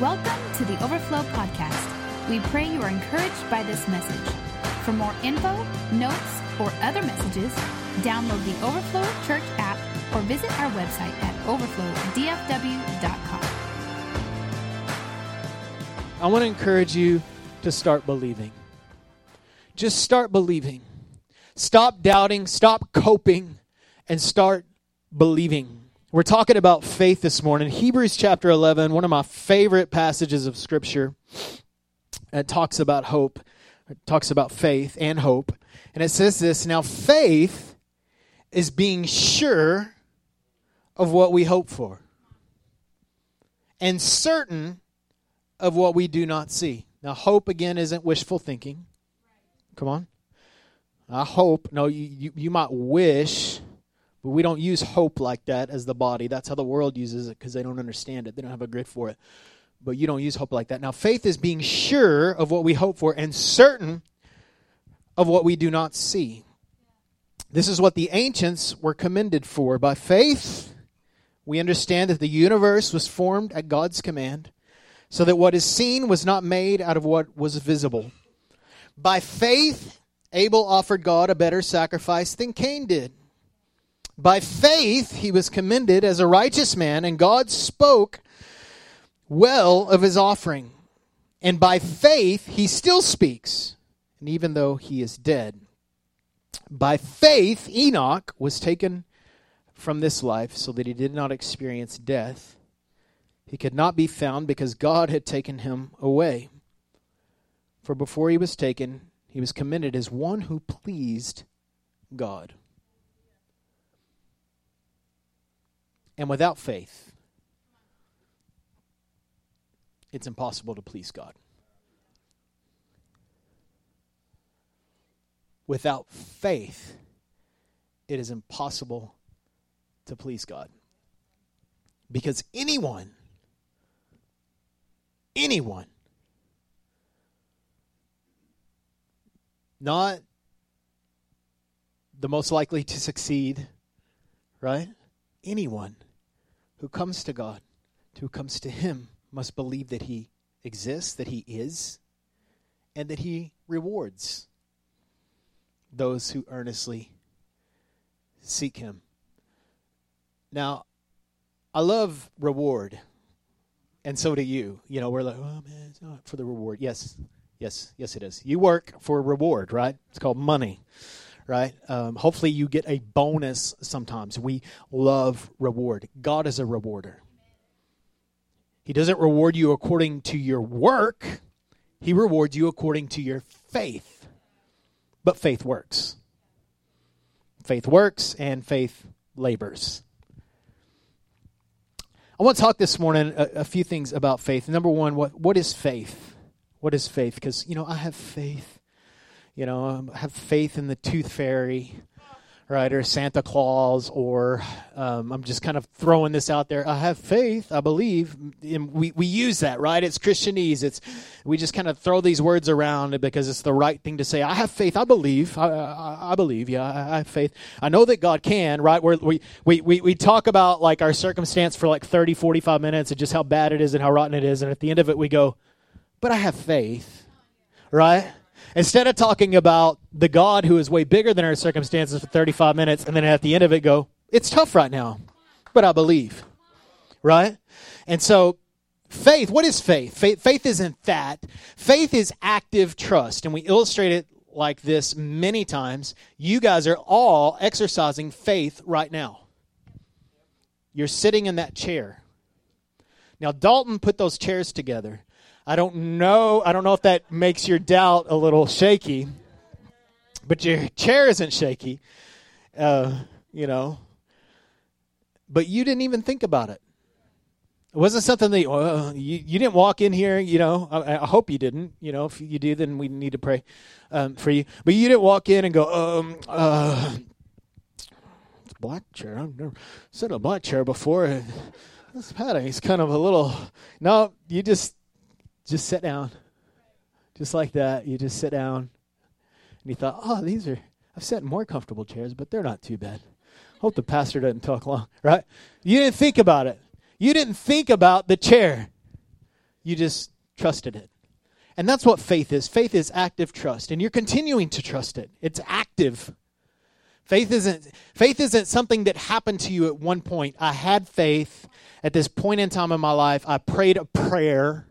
Welcome to the Overflow Podcast. We pray you are encouraged by this message. For more info, notes, or other messages, download the Overflow Church app or visit our website at overflowdfw.com. I want to encourage you to start believing. Just start believing. Stop doubting, stop coping, and start believing. We're talking about faith this morning. Hebrews chapter 11, one of my favorite passages of Scripture. It talks about hope, it talks about faith and hope. And it says this Now, faith is being sure of what we hope for and certain of what we do not see. Now, hope again isn't wishful thinking. Come on. I hope. No, you, you, you might wish but we don't use hope like that as the body. That's how the world uses it because they don't understand it. They don't have a grip for it. But you don't use hope like that. Now, faith is being sure of what we hope for and certain of what we do not see. This is what the ancients were commended for. By faith, we understand that the universe was formed at God's command, so that what is seen was not made out of what was visible. By faith, Abel offered God a better sacrifice than Cain did. By faith, he was commended as a righteous man, and God spoke well of his offering. And by faith, he still speaks, and even though he is dead. By faith, Enoch was taken from this life so that he did not experience death. He could not be found because God had taken him away. For before he was taken, he was commended as one who pleased God. And without faith, it's impossible to please God. Without faith, it is impossible to please God. Because anyone, anyone, not the most likely to succeed, right? Anyone who comes to God, who comes to Him, must believe that He exists, that He is, and that He rewards those who earnestly seek Him. Now, I love reward, and so do you. You know, we're like, oh man, it's not for the reward. Yes, yes, yes, it is. You work for a reward, right? It's called money right? Um, hopefully, you get a bonus sometimes. We love reward. God is a rewarder. He doesn't reward you according to your work, He rewards you according to your faith. But faith works. Faith works and faith labors. I want to talk this morning a, a few things about faith. Number one, what, what is faith? What is faith? Because, you know, I have faith you know, um, have faith in the tooth fairy, right, or Santa Claus, or um, I'm just kind of throwing this out there. I have faith, I believe. And we, we use that, right? It's Christianese. It's we just kind of throw these words around because it's the right thing to say. I have faith. I believe. I, I, I believe. Yeah, I, I, have faith. I know that God can, right? Where we, we, we, we talk about like our circumstance for like 30, 45 minutes and just how bad it is and how rotten it is. And at the end of it, we go, but I have faith, right? Instead of talking about the God who is way bigger than our circumstances for 35 minutes, and then at the end of it go, it's tough right now, but I believe. Right? And so, faith, what is faith? Faith, faith isn't that. Faith is active trust. And we illustrate it like this many times. You guys are all exercising faith right now. You're sitting in that chair. Now, Dalton put those chairs together. I don't know. I don't know if that makes your doubt a little shaky, but your chair isn't shaky, uh, you know. But you didn't even think about it. It wasn't something that uh, you, you didn't walk in here, you know. I, I, hope you didn't. You know, if you do, then we need to pray um, for you. But you didn't walk in and go, um, uh, it's a black chair. I've never sat a black chair before. This padding is kind of a little. No, you just just sit down. Just like that. You just sit down. And he thought, oh, these are, I've sat in more comfortable chairs, but they're not too bad. Hope the pastor doesn't talk long, right? You didn't think about it. You didn't think about the chair. You just trusted it. And that's what faith is. Faith is active trust, and you're continuing to trust it. It's active. Faith isn't faith isn't something that happened to you at one point. I had faith at this point in time in my life. I prayed a prayer.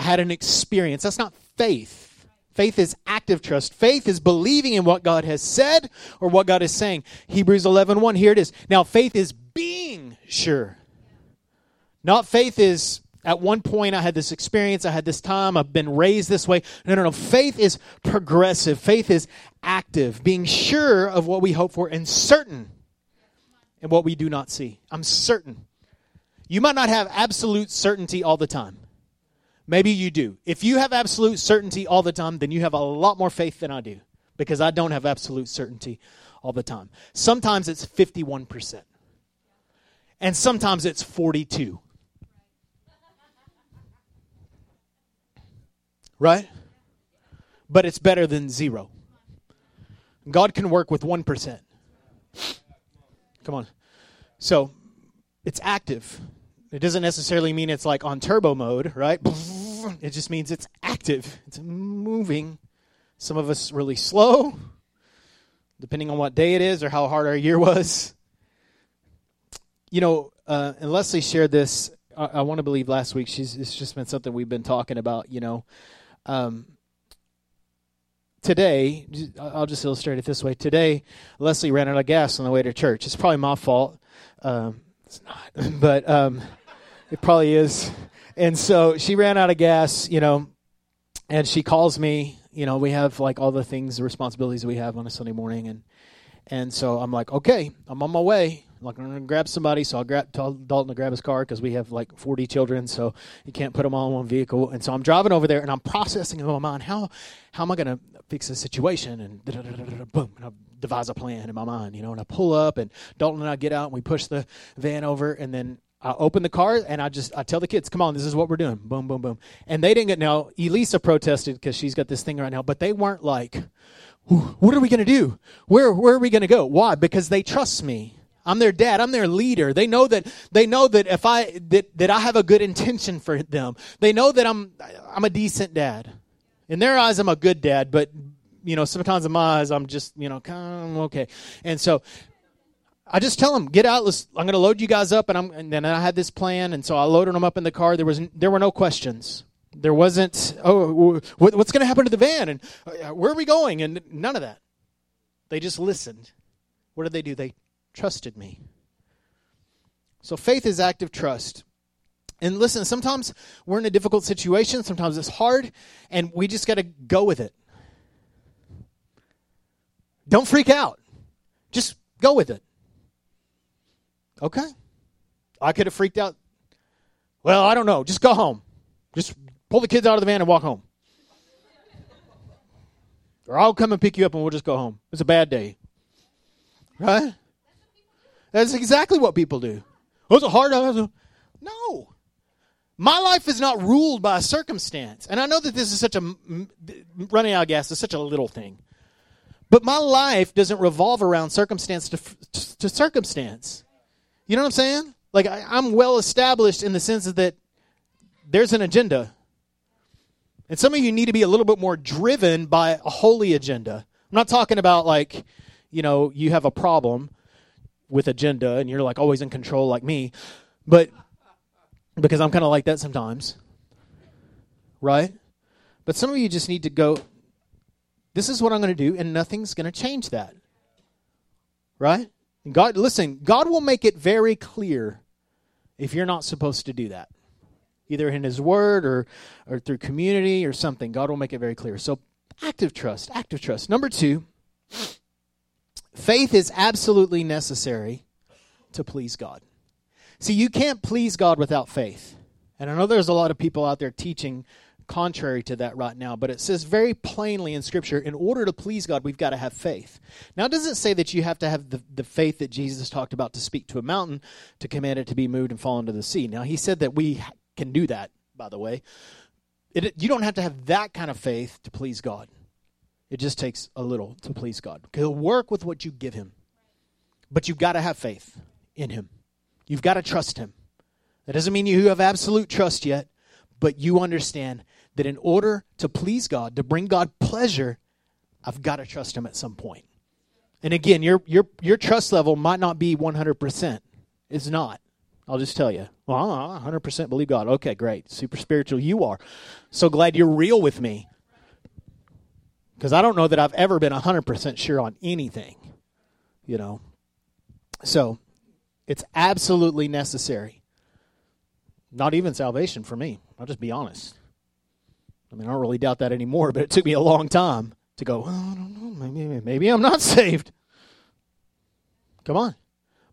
I had an experience. That's not faith. Faith is active trust. Faith is believing in what God has said or what God is saying. Hebrews 11:1 1, here it is. Now faith is being sure. Not faith is at one point I had this experience, I had this time, I've been raised this way. No, no, no. Faith is progressive, faith is active, being sure of what we hope for and certain in what we do not see. I'm certain. You might not have absolute certainty all the time. Maybe you do. If you have absolute certainty all the time, then you have a lot more faith than I do because I don't have absolute certainty all the time. Sometimes it's 51%. And sometimes it's 42. Right? But it's better than zero. God can work with 1%. Come on. So it's active. It doesn't necessarily mean it's like on turbo mode, right? It just means it's active, it's moving. Some of us really slow, depending on what day it is or how hard our year was. You know, uh, and Leslie shared this. I, I want to believe last week. She's it's just been something we've been talking about. You know, um, today, I'll just illustrate it this way. Today, Leslie ran out of gas on the way to church. It's probably my fault. Um, it's not, but um, it probably is. And so she ran out of gas, you know, and she calls me. You know, we have like all the things, the responsibilities we have on a Sunday morning, and and so I'm like, okay, I'm on my way. I'm like, I'm gonna grab somebody, so I'll grab tell Dalton to grab his car because we have like 40 children, so you can't put them all in one vehicle. And so I'm driving over there, and I'm processing in my mind how how am I gonna fix this situation? And boom, and I devise a plan in my mind, you know. And I pull up, and Dalton and I get out, and we push the van over, and then I open the car and I just I tell the kids, "Come on, this is what we're doing." Boom, boom, boom. And they didn't get now. Elisa protested because she's got this thing right now, but they weren't like, "What are we going to do? Where where are we going to go?" Why? Because they trust me. I'm their dad. I'm their leader. They know that they know that if I that that I have a good intention for them. They know that I'm I'm a decent dad. In their eyes, I'm a good dad, but you know sometimes in my eyes, I'm just you know okay. And so I just tell them, get out. Let's, I'm going to load you guys up, and I'm. And then I had this plan, and so I loaded them up in the car. There was there were no questions. There wasn't. Oh, what, what's going to happen to the van, and uh, where are we going, and none of that. They just listened. What did they do? They trusted me. So faith is active trust. And listen, sometimes we're in a difficult situation. Sometimes it's hard, and we just got to go with it. Don't freak out. Just go with it. Okay. I could have freaked out. Well, I don't know. Just go home. Just pull the kids out of the van and walk home. Or I'll come and pick you up and we'll just go home. It's a bad day. Right? That's exactly what people do. Was it hard? No. My life is not ruled by a circumstance. And I know that this is such a running out of gas is such a little thing. But my life doesn't revolve around circumstance to, to circumstance. You know what I'm saying? Like I, I'm well established in the sense that there's an agenda. And some of you need to be a little bit more driven by a holy agenda. I'm not talking about like, you know, you have a problem with agenda and you're like always in control like me, but because I'm kind of like that sometimes. Right? But some of you just need to go this is what I'm going to do and nothing's going to change that. Right? God, listen, God will make it very clear if you're not supposed to do that. Either in His Word or, or through community or something. God will make it very clear. So, active trust, active trust. Number two, faith is absolutely necessary to please God. See, you can't please God without faith. And I know there's a lot of people out there teaching contrary to that right now, but it says very plainly in Scripture in order to please God, we've got to have faith. Now, it doesn't say that you have to have the, the faith that Jesus talked about to speak to a mountain to command it to be moved and fall into the sea. Now, he said that we can do that, by the way. It, you don't have to have that kind of faith to please God. It just takes a little to please God. He'll work with what you give him. But you've got to have faith in him. You've got to trust him. That doesn't mean you have absolute trust yet. but you understand that in order to please God, to bring God pleasure, I've got to trust Him at some point. And again, your your your trust level might not be 100%. It's not. I'll just tell you. Well, I 100% believe God. Okay, great. Super spiritual you are. So glad you're real with me. Because I don't know that I've ever been 100% sure on anything. You know. So, it's absolutely necessary. Not even salvation for me. I'll just be honest. I mean, I don't really doubt that anymore, but it took me a long time to go, well, I don't know, maybe, maybe I'm not saved. Come on.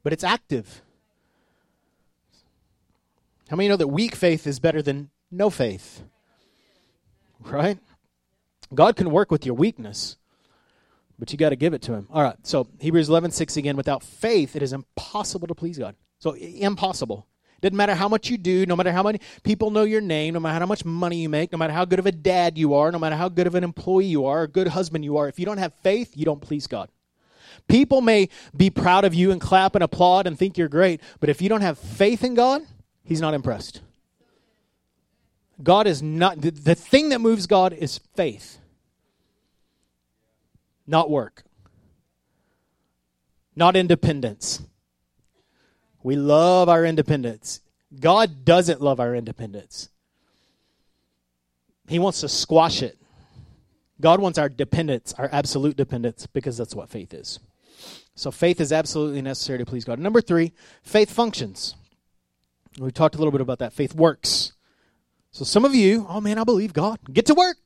But it's active. How many know that weak faith is better than no faith? Right? God can work with your weakness, but you got to give it to him. All right. So, Hebrews 11:6 again, without faith it is impossible to please God. So, impossible. Doesn't matter how much you do, no matter how many people know your name, no matter how much money you make, no matter how good of a dad you are, no matter how good of an employee you are, a good husband you are, if you don't have faith, you don't please God. People may be proud of you and clap and applaud and think you're great, but if you don't have faith in God, He's not impressed. God is not, the, the thing that moves God is faith, not work, not independence. We love our independence. God doesn't love our independence. He wants to squash it. God wants our dependence, our absolute dependence, because that's what faith is. So faith is absolutely necessary to please God. Number three, faith functions. We talked a little bit about that. Faith works. So some of you, oh man, I believe God. Get to work.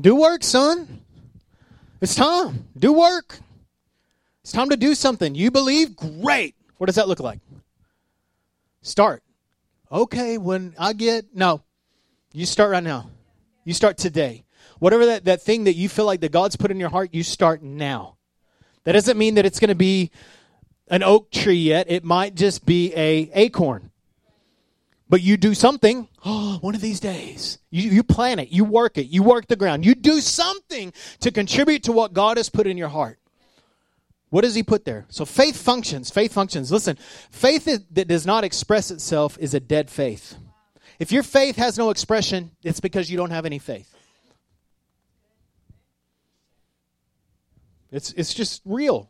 Do work, son. It's time. Do work. It's time to do something. You believe? Great. What does that look like? Start. Okay, when I get, no, you start right now. You start today. Whatever that, that thing that you feel like that God's put in your heart, you start now. That doesn't mean that it's going to be an oak tree yet. It might just be a acorn. But you do something, oh, one of these days. You, you plan it, you work it, you work the ground. You do something to contribute to what God has put in your heart. What does he put there? So faith functions. Faith functions. Listen, faith that does not express itself is a dead faith. If your faith has no expression, it's because you don't have any faith. It's, it's just real.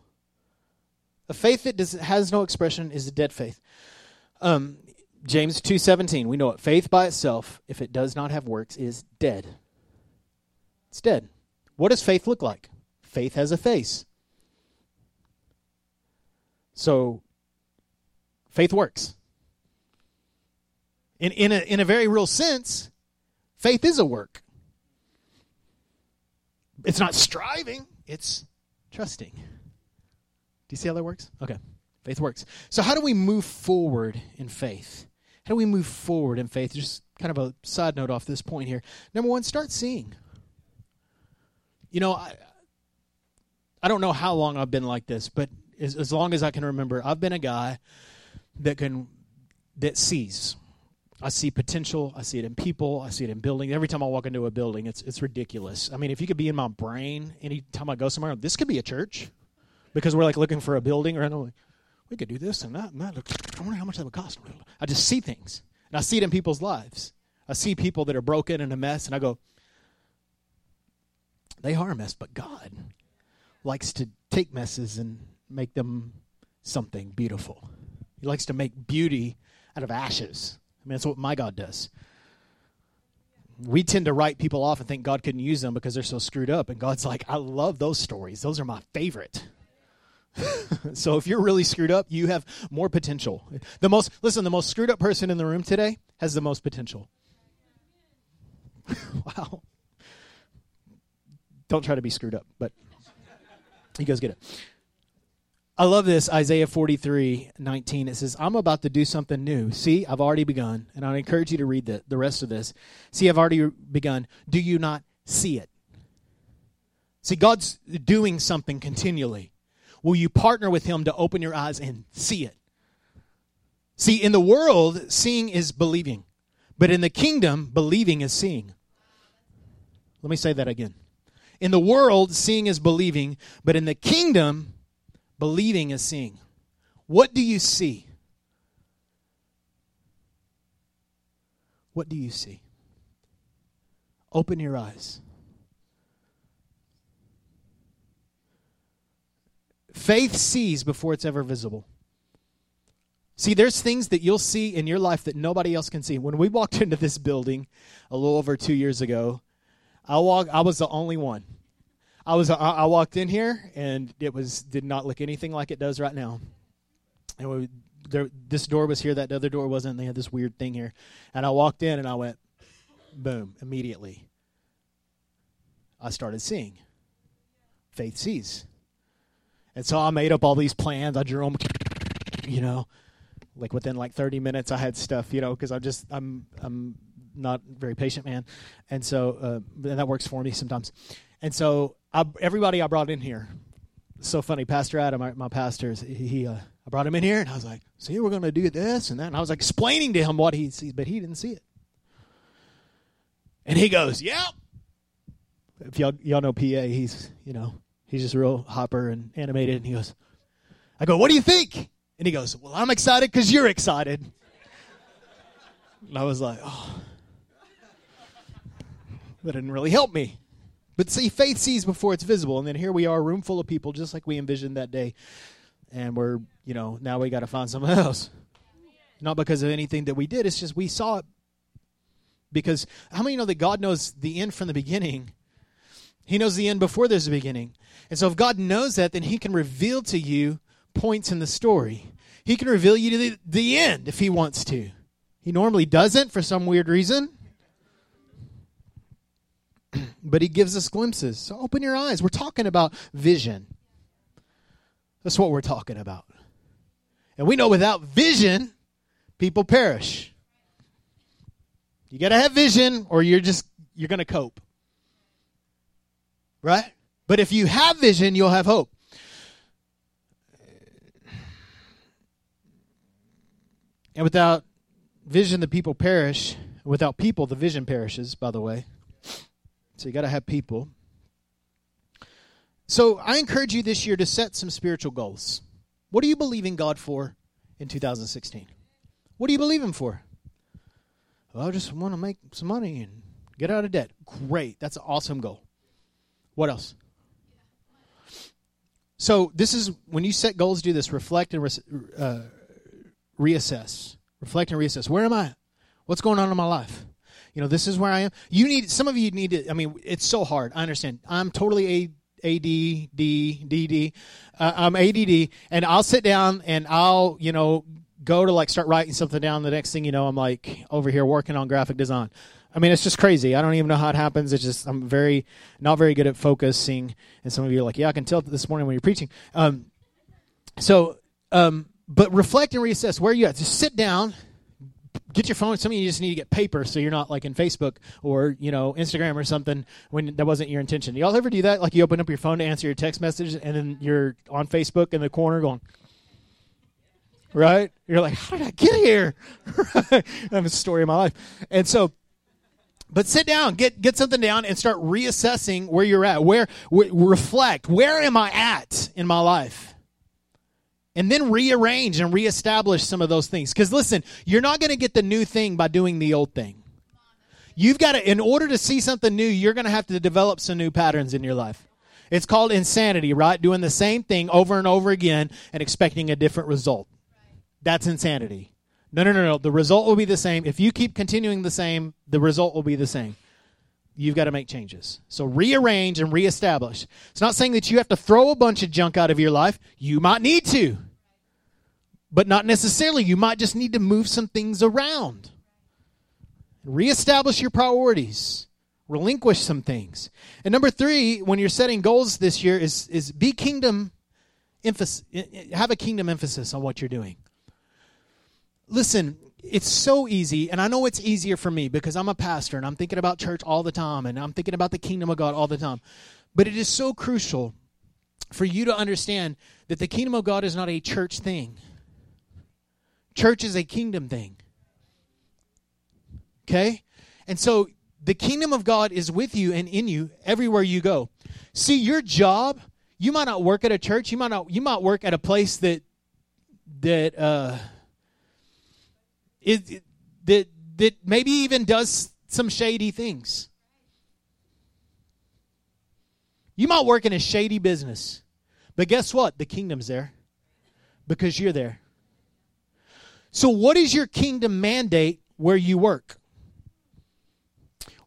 A faith that does, has no expression is a dead faith. Um, James 2:17, we know it. Faith by itself, if it does not have works, is dead. It's dead. What does faith look like? Faith has a face. So faith works. In, in, a, in a very real sense, faith is a work. It's not striving, it's trusting. Do you see how that works? Okay. Faith works. So, how do we move forward in faith? How do we move forward in faith? Just kind of a side note off this point here. Number one, start seeing. You know, I, I don't know how long I've been like this, but as, as long as I can remember, I've been a guy that can that sees. I see potential. I see it in people. I see it in buildings. Every time I walk into a building, it's it's ridiculous. I mean, if you could be in my brain anytime I go somewhere, this could be a church because we're like looking for a building, or like, we could do this and that and that. I wonder how much that would cost. I just see things, and I see it in people's lives. I see people that are broken and a mess, and I go, they are a mess, but God likes to take messes and make them something beautiful. He likes to make beauty out of ashes. I mean, that's what my God does. We tend to write people off and think God couldn't use them because they're so screwed up. And God's like, I love those stories. Those are my favorite. so if you're really screwed up, you have more potential. The most listen, the most screwed up person in the room today has the most potential. wow. Don't try to be screwed up, but you guys get it. I love this Isaiah 43 19. It says, I'm about to do something new. See, I've already begun. And I encourage you to read the, the rest of this. See, I've already begun. Do you not see it? See, God's doing something continually. Will you partner with Him to open your eyes and see it? See, in the world, seeing is believing. But in the kingdom, believing is seeing. Let me say that again. In the world, seeing is believing. But in the kingdom, Believing is seeing. What do you see? What do you see? Open your eyes. Faith sees before it's ever visible. See, there's things that you'll see in your life that nobody else can see. When we walked into this building a little over two years ago, I walk. I was the only one. I was. I walked in here, and it was did not look anything like it does right now. And we, there, this door was here, that other door wasn't. And They had this weird thing here, and I walked in, and I went, boom, immediately. I started seeing. Faith sees. And so I made up all these plans. I drew them, you know, like within like 30 minutes, I had stuff, you know, because I'm just I'm I'm not very patient man, and so uh, and that works for me sometimes. And so I, everybody I brought in here, so funny. Pastor Adam, my, my pastor, he uh, I brought him in here, and I was like, "See, we're going to do this and that." And I was like explaining to him what he sees, but he didn't see it. And he goes, "Yep." If y'all y'all know PA, he's you know he's just real hopper and animated, and he goes, "I go, what do you think?" And he goes, "Well, I'm excited because you're excited." And I was like, "Oh." That didn't really help me. But see, faith sees before it's visible. And then here we are, a room full of people, just like we envisioned that day. And we're, you know, now we got to find someone else. Not because of anything that we did, it's just we saw it. Because how many know that God knows the end from the beginning? He knows the end before there's a beginning. And so if God knows that, then He can reveal to you points in the story. He can reveal you to the, the end if He wants to. He normally doesn't for some weird reason but he gives us glimpses. So open your eyes. We're talking about vision. That's what we're talking about. And we know without vision, people perish. You got to have vision or you're just you're going to cope. Right? But if you have vision, you'll have hope. And without vision, the people perish. Without people, the vision perishes, by the way. So you got to have people. So I encourage you this year to set some spiritual goals. What are you believing God for in 2016? What are you believing for? Well, I just want to make some money and get out of debt. Great. That's an awesome goal. What else? So this is when you set goals, do this. Reflect and re- uh, reassess. Reflect and reassess. Where am I? What's going on in my life? You know, this is where I am. You need some of you need to. I mean, it's so hard. I understand. I'm totally a AD, D, DD. Uh, I'm ADD, and I'll sit down and I'll, you know, go to like start writing something down. The next thing you know, I'm like over here working on graphic design. I mean, it's just crazy. I don't even know how it happens. It's just I'm very not very good at focusing. And some of you are like, yeah, I can tell this morning when you're preaching. Um, so, um, but reflect and reassess. Where you at? Just sit down get your phone. Some of you just need to get paper so you're not like in Facebook or you know Instagram or something when that wasn't your intention. Y'all ever do that? Like you open up your phone to answer your text message and then you're on Facebook in the corner going, right? You're like, how did I get here? That's a story of my life. And so, but sit down, get get something down, and start reassessing where you're at. Where, where reflect. Where am I at in my life? And then rearrange and reestablish some of those things. Because listen, you're not going to get the new thing by doing the old thing. You've got to, in order to see something new, you're going to have to develop some new patterns in your life. It's called insanity, right? Doing the same thing over and over again and expecting a different result. That's insanity. No, no, no, no. The result will be the same. If you keep continuing the same, the result will be the same you've got to make changes. So rearrange and reestablish. It's not saying that you have to throw a bunch of junk out of your life. You might need to but not necessarily. You might just need to move some things around. Reestablish your priorities. Relinquish some things. And number three, when you're setting goals this year, is, is be kingdom emphasis. Eh, eh, have a kingdom emphasis on what you're doing. Listen, it's so easy, and I know it's easier for me because I'm a pastor and I'm thinking about church all the time and I'm thinking about the kingdom of God all the time. But it is so crucial for you to understand that the kingdom of God is not a church thing. Church is a kingdom thing. Okay? And so the kingdom of God is with you and in you everywhere you go. See, your job, you might not work at a church, you might not you might work at a place that that uh it, that that maybe even does some shady things. You might work in a shady business, but guess what? The kingdom's there because you're there. So, what is your kingdom mandate where you work?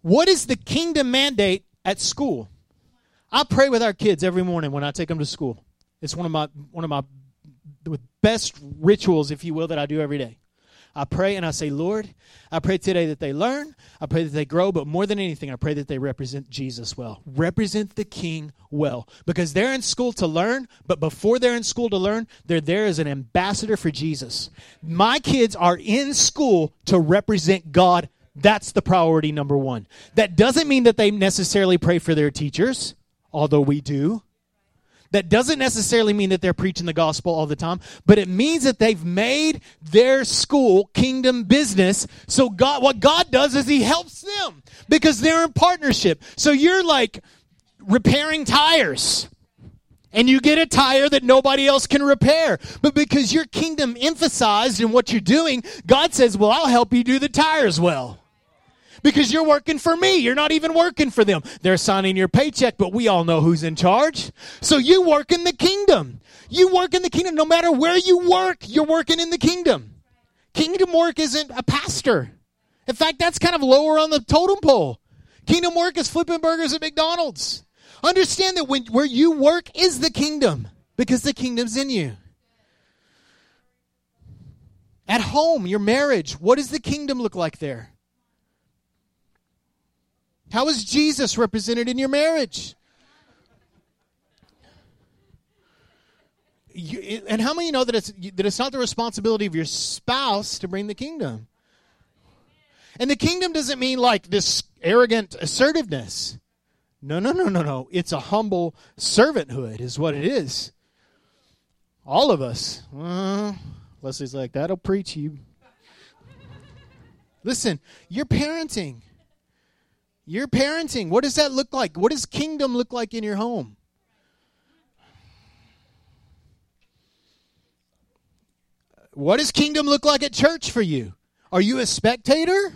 What is the kingdom mandate at school? I pray with our kids every morning when I take them to school. It's one of my one of my best rituals, if you will, that I do every day. I pray and I say, Lord, I pray today that they learn. I pray that they grow, but more than anything, I pray that they represent Jesus well. Represent the King well. Because they're in school to learn, but before they're in school to learn, they're there as an ambassador for Jesus. My kids are in school to represent God. That's the priority number one. That doesn't mean that they necessarily pray for their teachers, although we do. That doesn't necessarily mean that they're preaching the gospel all the time, but it means that they've made their school kingdom business. So God, what God does is He helps them because they're in partnership. So you're like repairing tires and you get a tire that nobody else can repair. But because you're kingdom emphasized in what you're doing, God says, Well, I'll help you do the tires well because you're working for me. You're not even working for them. They're signing your paycheck, but we all know who's in charge. So you work in the kingdom. You work in the kingdom. No matter where you work, you're working in the kingdom. Kingdom work isn't a pastor. In fact, that's kind of lower on the totem pole. Kingdom work is flipping burgers at McDonald's. Understand that when, where you work is the kingdom because the kingdom's in you. At home, your marriage, what does the kingdom look like there? How is Jesus represented in your marriage? You, and how many know that it's that it's not the responsibility of your spouse to bring the kingdom? And the kingdom doesn't mean like this arrogant assertiveness. No, no, no, no, no. It's a humble servanthood, is what it is. All of us. Uh, Leslie's like, that'll preach you. Listen, you're parenting. You're parenting. What does that look like? What does kingdom look like in your home? What does kingdom look like at church for you? Are you a spectator?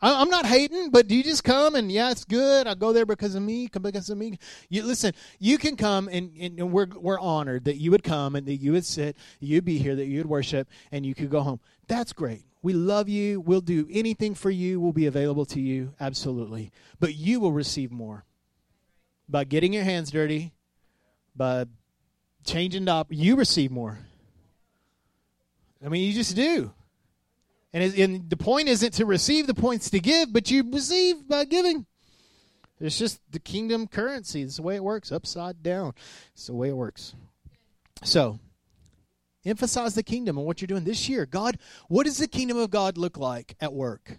I'm not hating, but do you just come and yeah, it's good. I go there because of me, come because of me. You listen. You can come and, and we're we're honored that you would come and that you would sit, you'd be here, that you would worship, and you could go home. That's great. We love you. We'll do anything for you. We'll be available to you. Absolutely. But you will receive more by getting your hands dirty, by changing up. You receive more. I mean, you just do. And, and the point isn't to receive, the point's to give, but you receive by giving. It's just the kingdom currency. It's the way it works, upside down. It's the way it works. So, Emphasize the kingdom and what you're doing this year. God, what does the kingdom of God look like at work?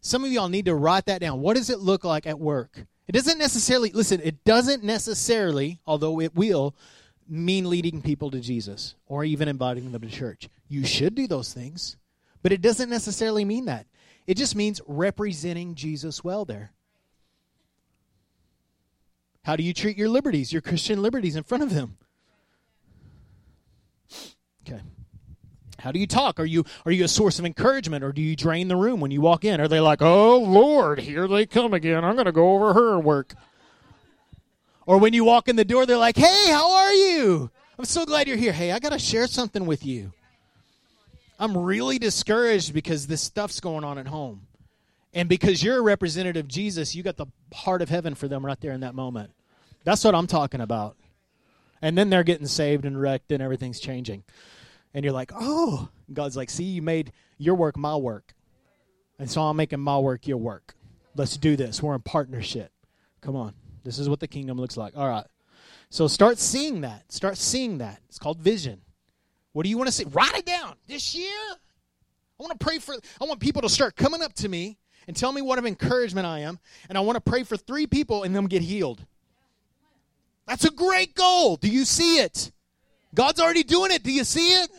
Some of y'all need to write that down. What does it look like at work? It doesn't necessarily, listen, it doesn't necessarily, although it will, mean leading people to Jesus or even inviting them to church. You should do those things, but it doesn't necessarily mean that. It just means representing Jesus well there. How do you treat your liberties, your Christian liberties in front of them? Okay. How do you talk? Are you are you a source of encouragement or do you drain the room when you walk in? Are they like, "Oh Lord, here they come again. I'm going to go over her work." Or when you walk in the door, they're like, "Hey, how are you? I'm so glad you're here. Hey, I got to share something with you. I'm really discouraged because this stuff's going on at home." And because you're a representative of Jesus, you got the heart of heaven for them right there in that moment. That's what I'm talking about. And then they're getting saved and wrecked and everything's changing and you're like, oh, God's like, see, you made your work my work. And so I'm making my work your work. Let's do this. We're in partnership. Come on. This is what the kingdom looks like. All right. So start seeing that. Start seeing that. It's called vision. What do you want to see? Write it down. This year, I want to pray for, I want people to start coming up to me and tell me what of encouragement I am. And I want to pray for three people and them get healed. That's a great goal. Do you see it? God's already doing it. Do you see it?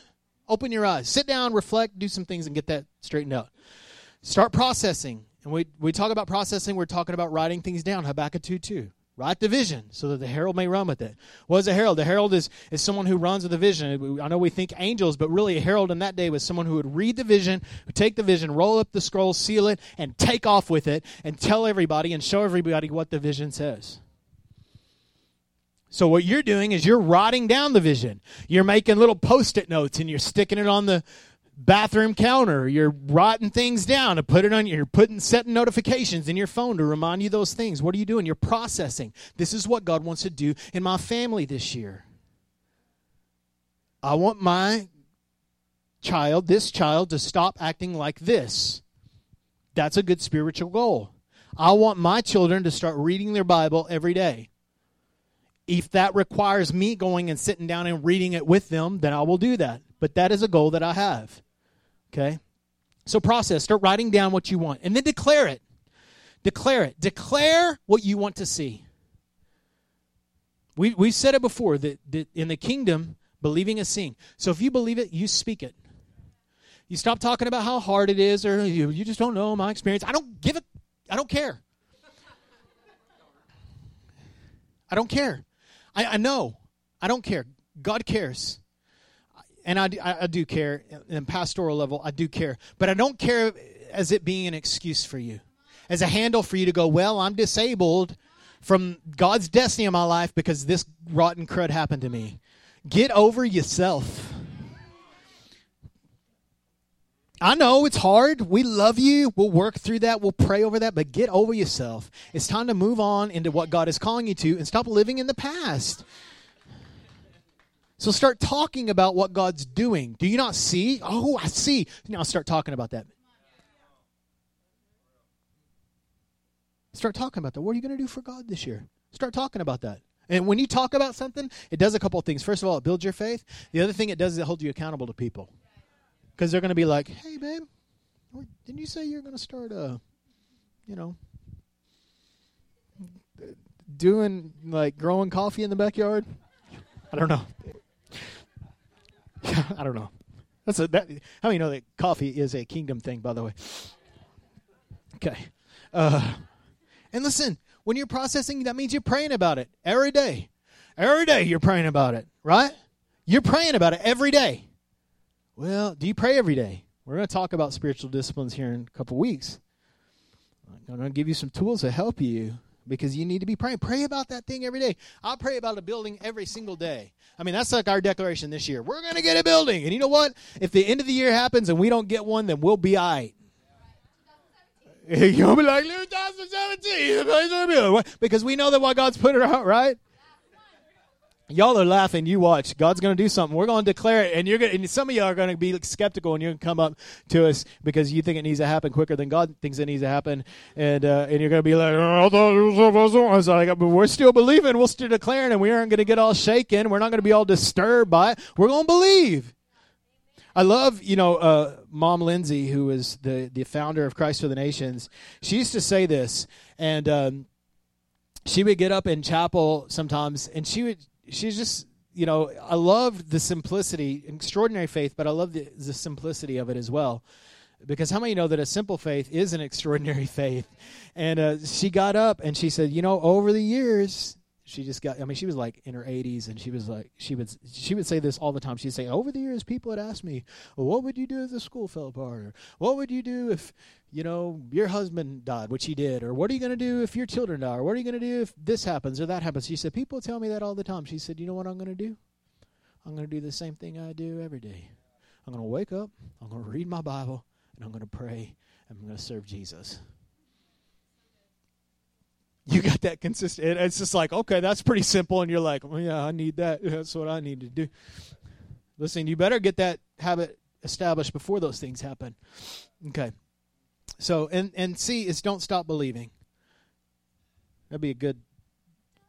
Open your eyes. Sit down, reflect, do some things, and get that straightened out. Start processing. And we, we talk about processing, we're talking about writing things down. Habakkuk 2 2. Write the vision so that the herald may run with it. What is a herald? The herald is, is someone who runs with a vision. I know we think angels, but really a herald in that day was someone who would read the vision, take the vision, roll up the scroll, seal it, and take off with it and tell everybody and show everybody what the vision says. So what you're doing is you're rotting down the vision. You're making little post-it notes and you're sticking it on the bathroom counter. You're rotting things down to put it on. Your, you're putting setting notifications in your phone to remind you those things. What are you doing? You're processing. This is what God wants to do in my family this year. I want my child, this child, to stop acting like this. That's a good spiritual goal. I want my children to start reading their Bible every day. If that requires me going and sitting down and reading it with them, then I will do that. But that is a goal that I have. Okay? So process, start writing down what you want and then declare it. Declare it. Declare what you want to see. We, we've said it before that, that in the kingdom, believing is seeing. So if you believe it, you speak it. You stop talking about how hard it is or you, you just don't know my experience. I don't give it, I don't care. I don't care. I, I know. I don't care. God cares. And I, I, do care. In pastoral level i do care. But i don't care as it being an excuse for you. As a handle for you to go well i'm disabled from god's destiny in my life because this rotten crud happened to me. Get over yourself I know it's hard. We love you. We'll work through that. We'll pray over that. But get over yourself. It's time to move on into what God is calling you to and stop living in the past. So start talking about what God's doing. Do you not see? Oh, I see. Now start talking about that. Start talking about that. What are you going to do for God this year? Start talking about that. And when you talk about something, it does a couple of things. First of all, it builds your faith. The other thing it does is it holds you accountable to people. Because they're going to be like, hey, babe, didn't you say you're going to start, uh, you know, doing like growing coffee in the backyard? I don't know. I don't know. That's a, that, how many know that coffee is a kingdom thing, by the way? Okay. Uh, and listen, when you're processing, that means you're praying about it every day. Every day you're praying about it, right? You're praying about it every day. Well, do you pray every day? We're going to talk about spiritual disciplines here in a couple weeks. I'm going to give you some tools to help you because you need to be praying. Pray about that thing every day. I'll pray about a building every single day. I mean, that's like our declaration this year. We're going to get a building. And you know what? If the end of the year happens and we don't get one, then we'll be all right. You'll be like, 2017, because we know that what God's put it out, right? Y'all are laughing. You watch. God's going to do something. We're going to declare it, and you're going. And some of y'all are going to be skeptical, and you're going to come up to us because you think it needs to happen quicker than God thinks it needs to happen, and uh, and you're going to be like, oh, I was like, but we're still believing. We're still declaring, and we aren't going to get all shaken. We're not going to be all disturbed by it. We're going to believe. I love, you know, uh, Mom Lindsay, who is the the founder of Christ for the Nations. She used to say this, and. Um, she would get up in chapel sometimes and she would she's just you know i love the simplicity extraordinary faith but i love the, the simplicity of it as well. Because how many know that a simple faith is an extraordinary faith? And uh, she got up and she said you know over the years she just got i mean she was like in her 80s and she was like she would she would say this all the time. She'd say over the years people had asked me well, what would you do if the school fell apart? Or what would you do if you know your husband died which he did? Or what are you going to do if your children die? Or what are you going to do if this happens or that happens? She said people tell me that all the time. She said you know what i'm going to do? I'm going to do the same thing i do every day. I'm going to wake up i'm going to read my bible and i'm going to pray and i'm going to serve jesus you got that consistent. It's just like, okay, that's pretty simple. And you're like, well, yeah, I need that. That's what I need to do. Listen, you better get that habit established before those things happen. Okay. So, and, and C is don't stop believing. That'd be a good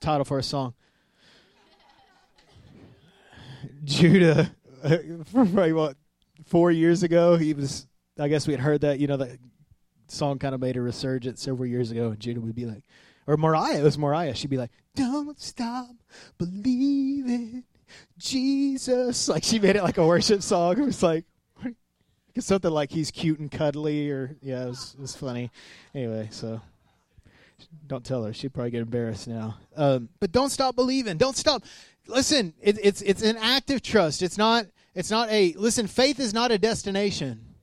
title for a song. Judah, probably what, four years ago, he was, I guess we had heard that, you know, that song kind of made a resurgence several years ago. And Judah would be like, or Mariah, it was Mariah. She'd be like, "Don't stop believing, Jesus." Like she made it like a worship song. It was like something like he's cute and cuddly, or yeah, it was, it was funny. Anyway, so Don't tell her; she'd probably get embarrassed now. Um, but don't stop believing. Don't stop. Listen, it, it's it's an active trust. It's not. It's not a listen. Faith is not a destination.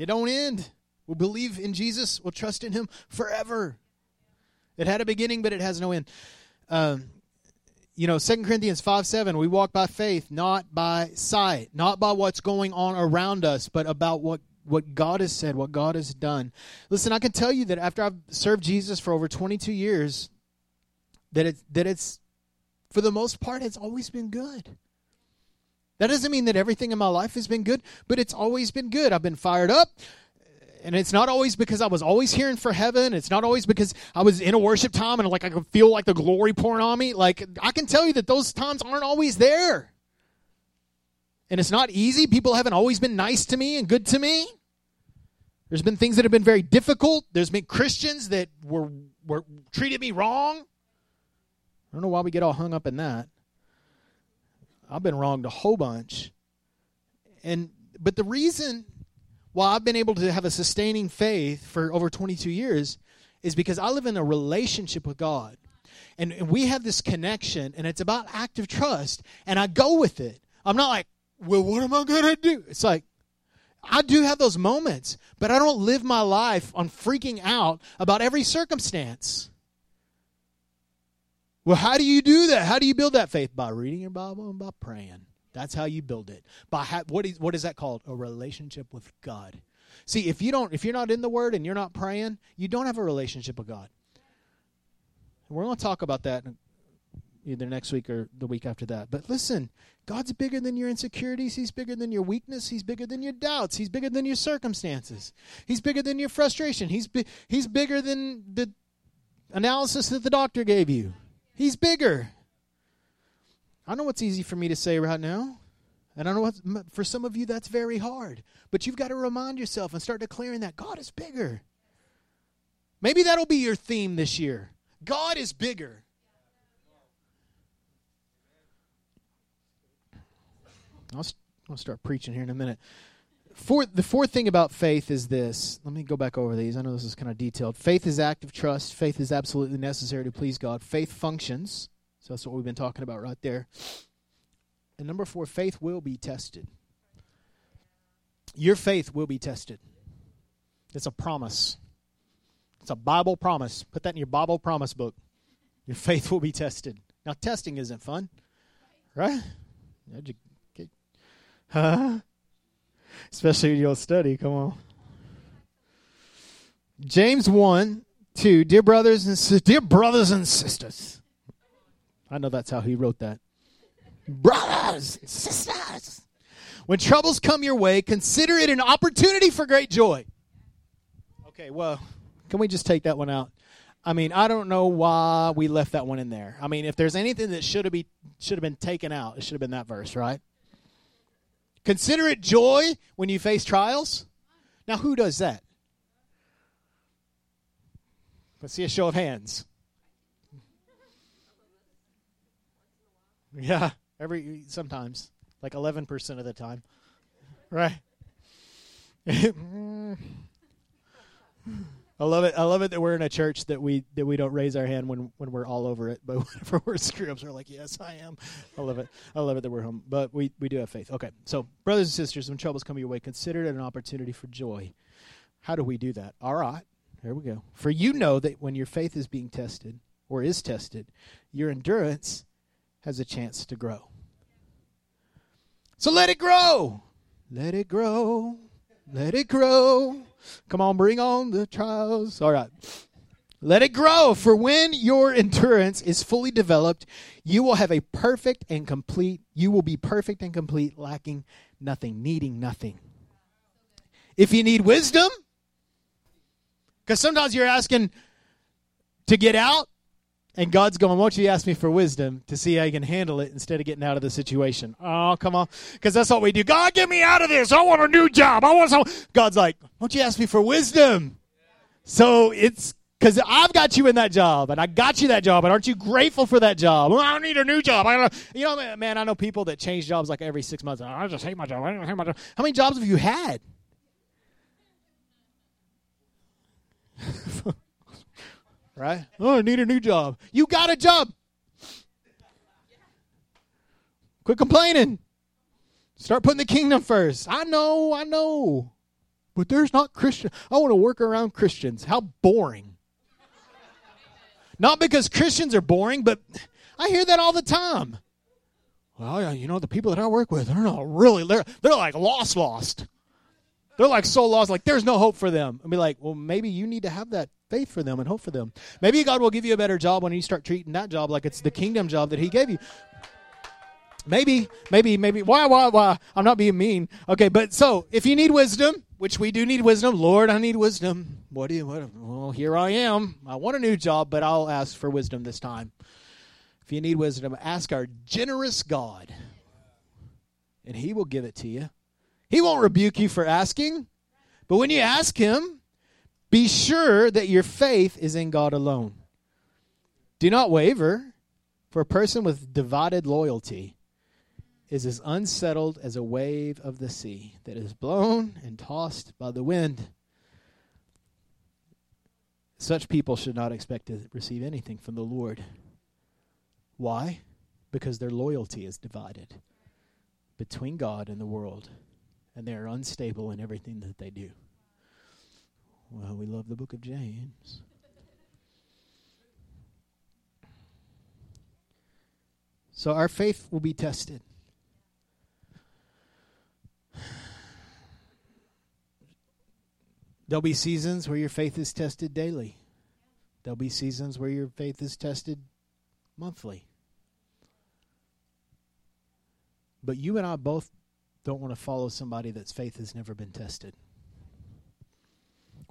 It don't end. We'll believe in Jesus. We'll trust in Him forever. It had a beginning, but it has no end. Um, you know, Second Corinthians 5 7, we walk by faith, not by sight, not by what's going on around us, but about what, what God has said, what God has done. Listen, I can tell you that after I've served Jesus for over 22 years, that it's, that it's, for the most part, it's always been good. That doesn't mean that everything in my life has been good, but it's always been good. I've been fired up and it's not always because I was always hearing for heaven. It's not always because I was in a worship time and like I could feel like the glory pouring on me. Like I can tell you that those times aren't always there. And it's not easy. People haven't always been nice to me and good to me. There's been things that have been very difficult. There's been Christians that were were treated me wrong. I don't know why we get all hung up in that. I've been wronged a whole bunch. And but the reason why I've been able to have a sustaining faith for over 22 years is because I live in a relationship with God. And, and we have this connection, and it's about active trust, and I go with it. I'm not like, well, what am I going to do? It's like, I do have those moments, but I don't live my life on freaking out about every circumstance. Well, how do you do that? How do you build that faith? By reading your Bible and by praying. That's how you build it. By ha- what is what is that called? A relationship with God. See, if you don't, if you're not in the Word and you're not praying, you don't have a relationship with God. We're going to talk about that either next week or the week after that. But listen, God's bigger than your insecurities. He's bigger than your weakness. He's bigger than your doubts. He's bigger than your circumstances. He's bigger than your frustration. He's bi- he's bigger than the analysis that the doctor gave you. He's bigger. I know what's easy for me to say right now. And I know what, for some of you that's very hard. But you've got to remind yourself and start declaring that God is bigger. Maybe that'll be your theme this year. God is bigger. I'll, I'll start preaching here in a minute. Fourth, the fourth thing about faith is this. Let me go back over these. I know this is kind of detailed. Faith is active trust. Faith is absolutely necessary to please God. Faith functions. So that's what we've been talking about right there. And number four, faith will be tested. Your faith will be tested. It's a promise. It's a Bible promise. Put that in your Bible promise book. Your faith will be tested. Now, testing isn't fun, right? Huh? Especially when study. Come on. James 1 2. Dear brothers and dear brothers and sisters. I know that's how he wrote that. Brothers, and sisters, when troubles come your way, consider it an opportunity for great joy. Okay, well, can we just take that one out? I mean, I don't know why we left that one in there. I mean, if there's anything that should have be should have been taken out, it should have been that verse, right? Consider it joy when you face trials. Now, who does that? Let's see a show of hands. Yeah, every sometimes, like eleven percent of the time, right? Mm. I love it. I love it that we're in a church that we that we don't raise our hand when when we're all over it, but whenever we're ups, we're like, "Yes, I am." I love it. I love it that we're home, but we we do have faith. Okay, so brothers and sisters, when troubles come your way, consider it an opportunity for joy. How do we do that? All right, here we go. For you know that when your faith is being tested or is tested, your endurance has a chance to grow. So let it grow. Let it grow. Let it grow. Come on, bring on the trials. All right. Let it grow, for when your endurance is fully developed, you will have a perfect and complete, you will be perfect and complete, lacking nothing, needing nothing. If you need wisdom, because sometimes you're asking to get out, and God's going, won't you ask me for wisdom to see how you can handle it instead of getting out of the situation? Oh, come on. Because that's what we do. God, get me out of this. I want a new job. I want some. God's like, won't you ask me for wisdom? So it's because I've got you in that job and I got you that job. And aren't you grateful for that job? Well, I need a new job. I don't, you know, man, I know people that change jobs like every six months. I just hate my job. I hate my job. How many jobs have you had? Right? Oh, I need a new job. You got a job. Quit complaining. Start putting the kingdom first. I know, I know. But there's not Christian. I want to work around Christians. How boring. not because Christians are boring, but I hear that all the time. Well, yeah, you know, the people that I work with, they're not really, they're, they're like lost, lost. They're like so lost, like there's no hope for them. I'll be like, well, maybe you need to have that faith for them and hope for them. Maybe God will give you a better job when you start treating that job like it's the kingdom job that He gave you. Maybe, maybe, maybe. Why, why, why? I'm not being mean. Okay, but so if you need wisdom, which we do need wisdom, Lord, I need wisdom. What do you? What? Well, here I am. I want a new job, but I'll ask for wisdom this time. If you need wisdom, ask our generous God, and He will give it to you. He won't rebuke you for asking, but when you ask Him, be sure that your faith is in God alone. Do not waver, for a person with divided loyalty is as unsettled as a wave of the sea that is blown and tossed by the wind. Such people should not expect to receive anything from the Lord. Why? Because their loyalty is divided between God and the world, and they are unstable in everything that they do. Well, we love the book of James. So our faith will be tested. There'll be seasons where your faith is tested daily. There'll be seasons where your faith is tested monthly. But you and I both don't want to follow somebody that's faith has never been tested.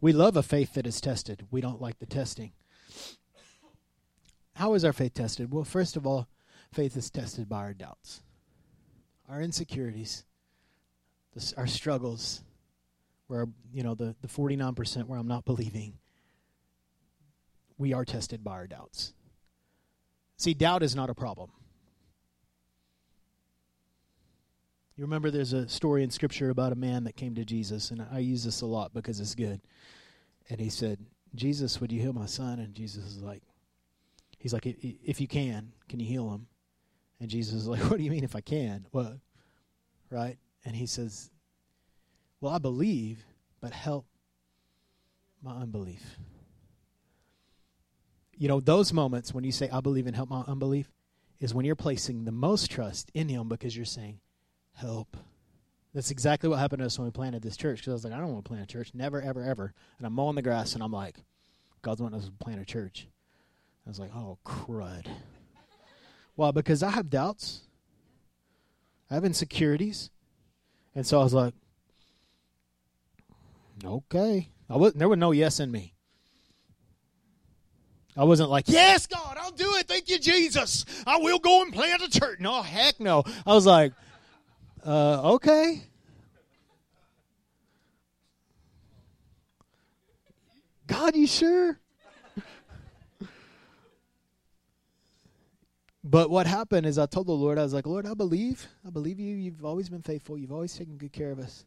We love a faith that is tested. We don't like the testing. How is our faith tested? Well, first of all, faith is tested by our doubts, our insecurities, our struggles, where you know the the 49% where I'm not believing we are tested by our doubts. See, doubt is not a problem. You remember there's a story in scripture about a man that came to Jesus and I use this a lot because it's good. And he said, "Jesus, would you heal my son?" And Jesus is like He's like, "If you can, can you heal him?" And Jesus is like, "What do you mean if I can?" Well, right? And he says, well, I believe, but help my unbelief. You know, those moments when you say, I believe and help my unbelief, is when you're placing the most trust in Him because you're saying, help. That's exactly what happened to us when we planted this church. Because I was like, I don't want to plant a church. Never, ever, ever. And I'm mowing the grass and I'm like, God's wanting us to plant a church. I was like, oh, crud. Well, because I have doubts, I have insecurities. And so I was like, Okay. I was there was no yes in me. I wasn't like, yes, God, I'll do it. Thank you, Jesus. I will go and plant a church. No, heck no. I was like, uh, okay. God, you sure? but what happened is I told the Lord, I was like, Lord, I believe. I believe you. You've always been faithful. You've always taken good care of us.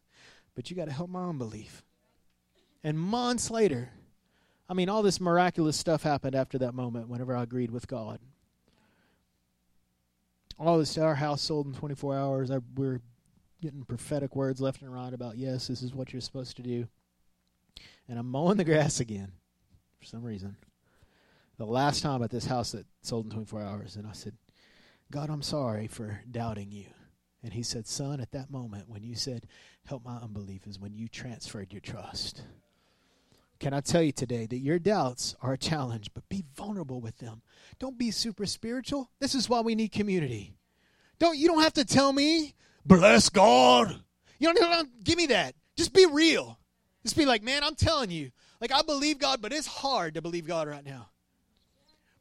But you got to help my unbelief. And months later, I mean, all this miraculous stuff happened after that moment whenever I agreed with God. All this, our house sold in 24 hours. I, we're getting prophetic words left and right about, yes, this is what you're supposed to do. And I'm mowing the grass again for some reason. The last time at this house that sold in 24 hours. And I said, God, I'm sorry for doubting you. And he said, Son, at that moment when you said, Help my unbelief, is when you transferred your trust. Can I tell you today that your doubts are a challenge, but be vulnerable with them. Don't be super spiritual. This is why we need community. Don't you don't have to tell me, bless God. You don't, don't give me that. Just be real. Just be like, man, I'm telling you, like I believe God, but it's hard to believe God right now.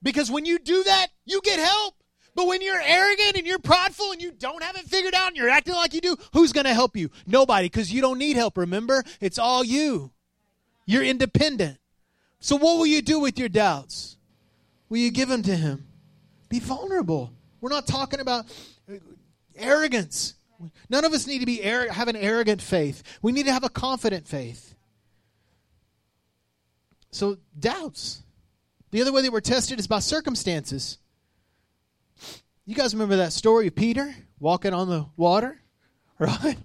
Because when you do that, you get help. But when you're arrogant and you're prideful and you don't have it figured out and you're acting like you do, who's going to help you? Nobody, because you don't need help, remember? It's all you. You're independent. So, what will you do with your doubts? Will you give them to Him? Be vulnerable. We're not talking about uh, arrogance. None of us need to be have an arrogant faith. We need to have a confident faith. so doubts. The other way that we're tested is by circumstances. You guys remember that story of Peter walking on the water? Right?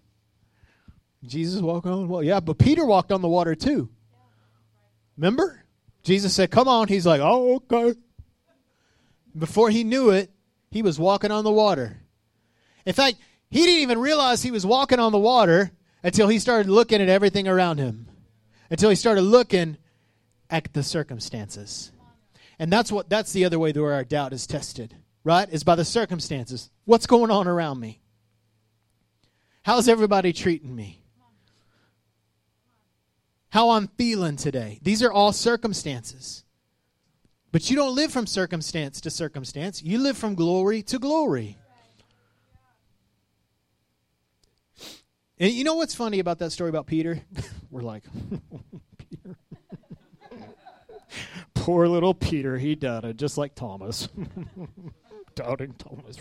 Jesus walking on the water. Yeah, but Peter walked on the water too. Remember? Jesus said, Come on. He's like, Oh, okay. Before he knew it, he was walking on the water. In fact, he didn't even realize he was walking on the water until he started looking at everything around him, until he started looking at the circumstances. And that's what that's the other way where our doubt is tested, right? Is by the circumstances. What's going on around me? How's everybody treating me? How I'm feeling today. These are all circumstances. But you don't live from circumstance to circumstance. You live from glory to glory. And you know what's funny about that story about Peter? We're like, Peter. Poor little Peter, he doubted, just like Thomas. Doubting Thomas.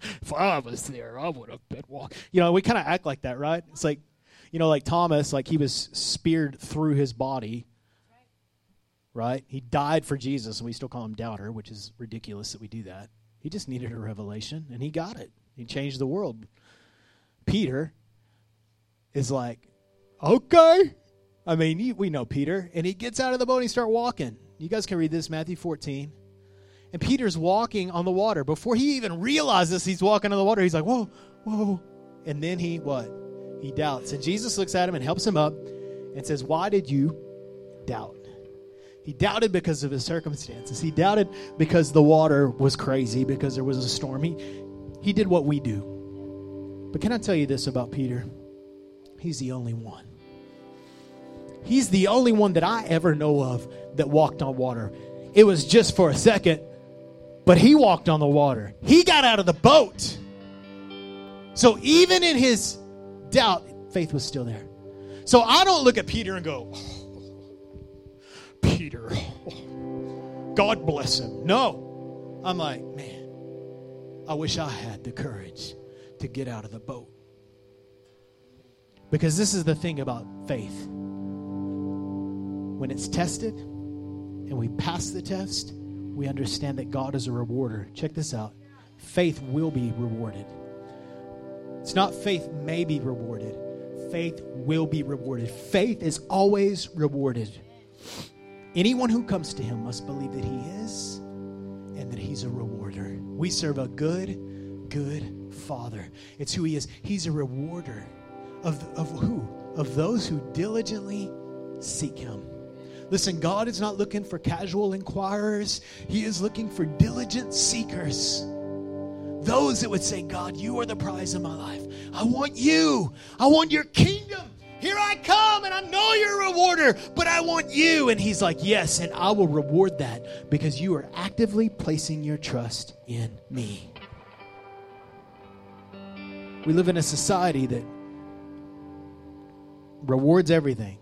if I was there, I would have been walking. You know, we kind of act like that, right? It's like, you know, like Thomas, like he was speared through his body, right? He died for Jesus, and we still call him doubter, which is ridiculous that we do that. He just needed a revelation, and he got it. He changed the world. Peter is like, okay. I mean, we know Peter, and he gets out of the boat and he start walking. You guys can read this, Matthew 14. And Peter's walking on the water. Before he even realizes he's walking on the water, he's like, whoa, whoa. And then he, what? He doubts. And Jesus looks at him and helps him up and says, Why did you doubt? He doubted because of his circumstances. He doubted because the water was crazy, because there was a storm. He, he did what we do. But can I tell you this about Peter? He's the only one. He's the only one that I ever know of that walked on water. It was just for a second, but he walked on the water. He got out of the boat. So even in his doubt, faith was still there. So I don't look at Peter and go, oh, Peter, God bless him. No. I'm like, man, I wish I had the courage to get out of the boat. Because this is the thing about faith. When it's tested and we pass the test, we understand that God is a rewarder. Check this out faith will be rewarded. It's not faith may be rewarded, faith will be rewarded. Faith is always rewarded. Anyone who comes to him must believe that he is and that he's a rewarder. We serve a good, good Father. It's who he is. He's a rewarder. Of, of who? Of those who diligently seek Him. Listen, God is not looking for casual inquirers, He is looking for diligent seekers. Those that would say, God, you are the prize of my life. I want you. I want your kingdom. Here I come, and I know you're a rewarder, but I want you. And he's like, Yes, and I will reward that because you are actively placing your trust in me. We live in a society that rewards everything.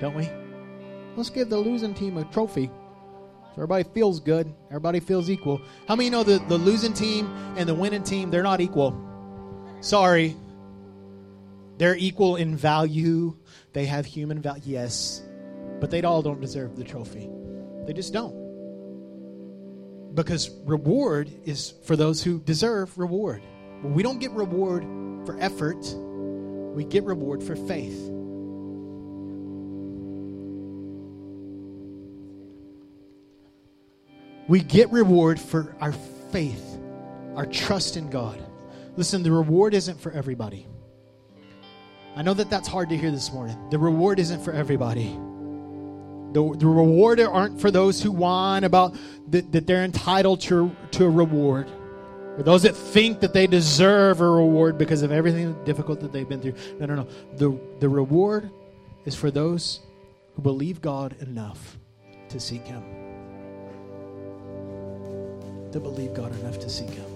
Don't we? Let's give the losing team a trophy. So everybody feels good. Everybody feels equal. How many know the, the losing team and the winning team, they're not equal? Sorry. They're equal in value. They have human value, yes. But they all don't deserve the trophy. They just don't. Because reward is for those who deserve reward. we don't get reward for effort, we get reward for faith. We get reward for our faith, our trust in God. Listen, the reward isn't for everybody. I know that that's hard to hear this morning. The reward isn't for everybody. The, the reward aren't for those who whine about that, that they're entitled to, to a reward or those that think that they deserve a reward because of everything difficult that they've been through. No, no, no. The, the reward is for those who believe God enough to seek Him. To believe God enough to seek Him.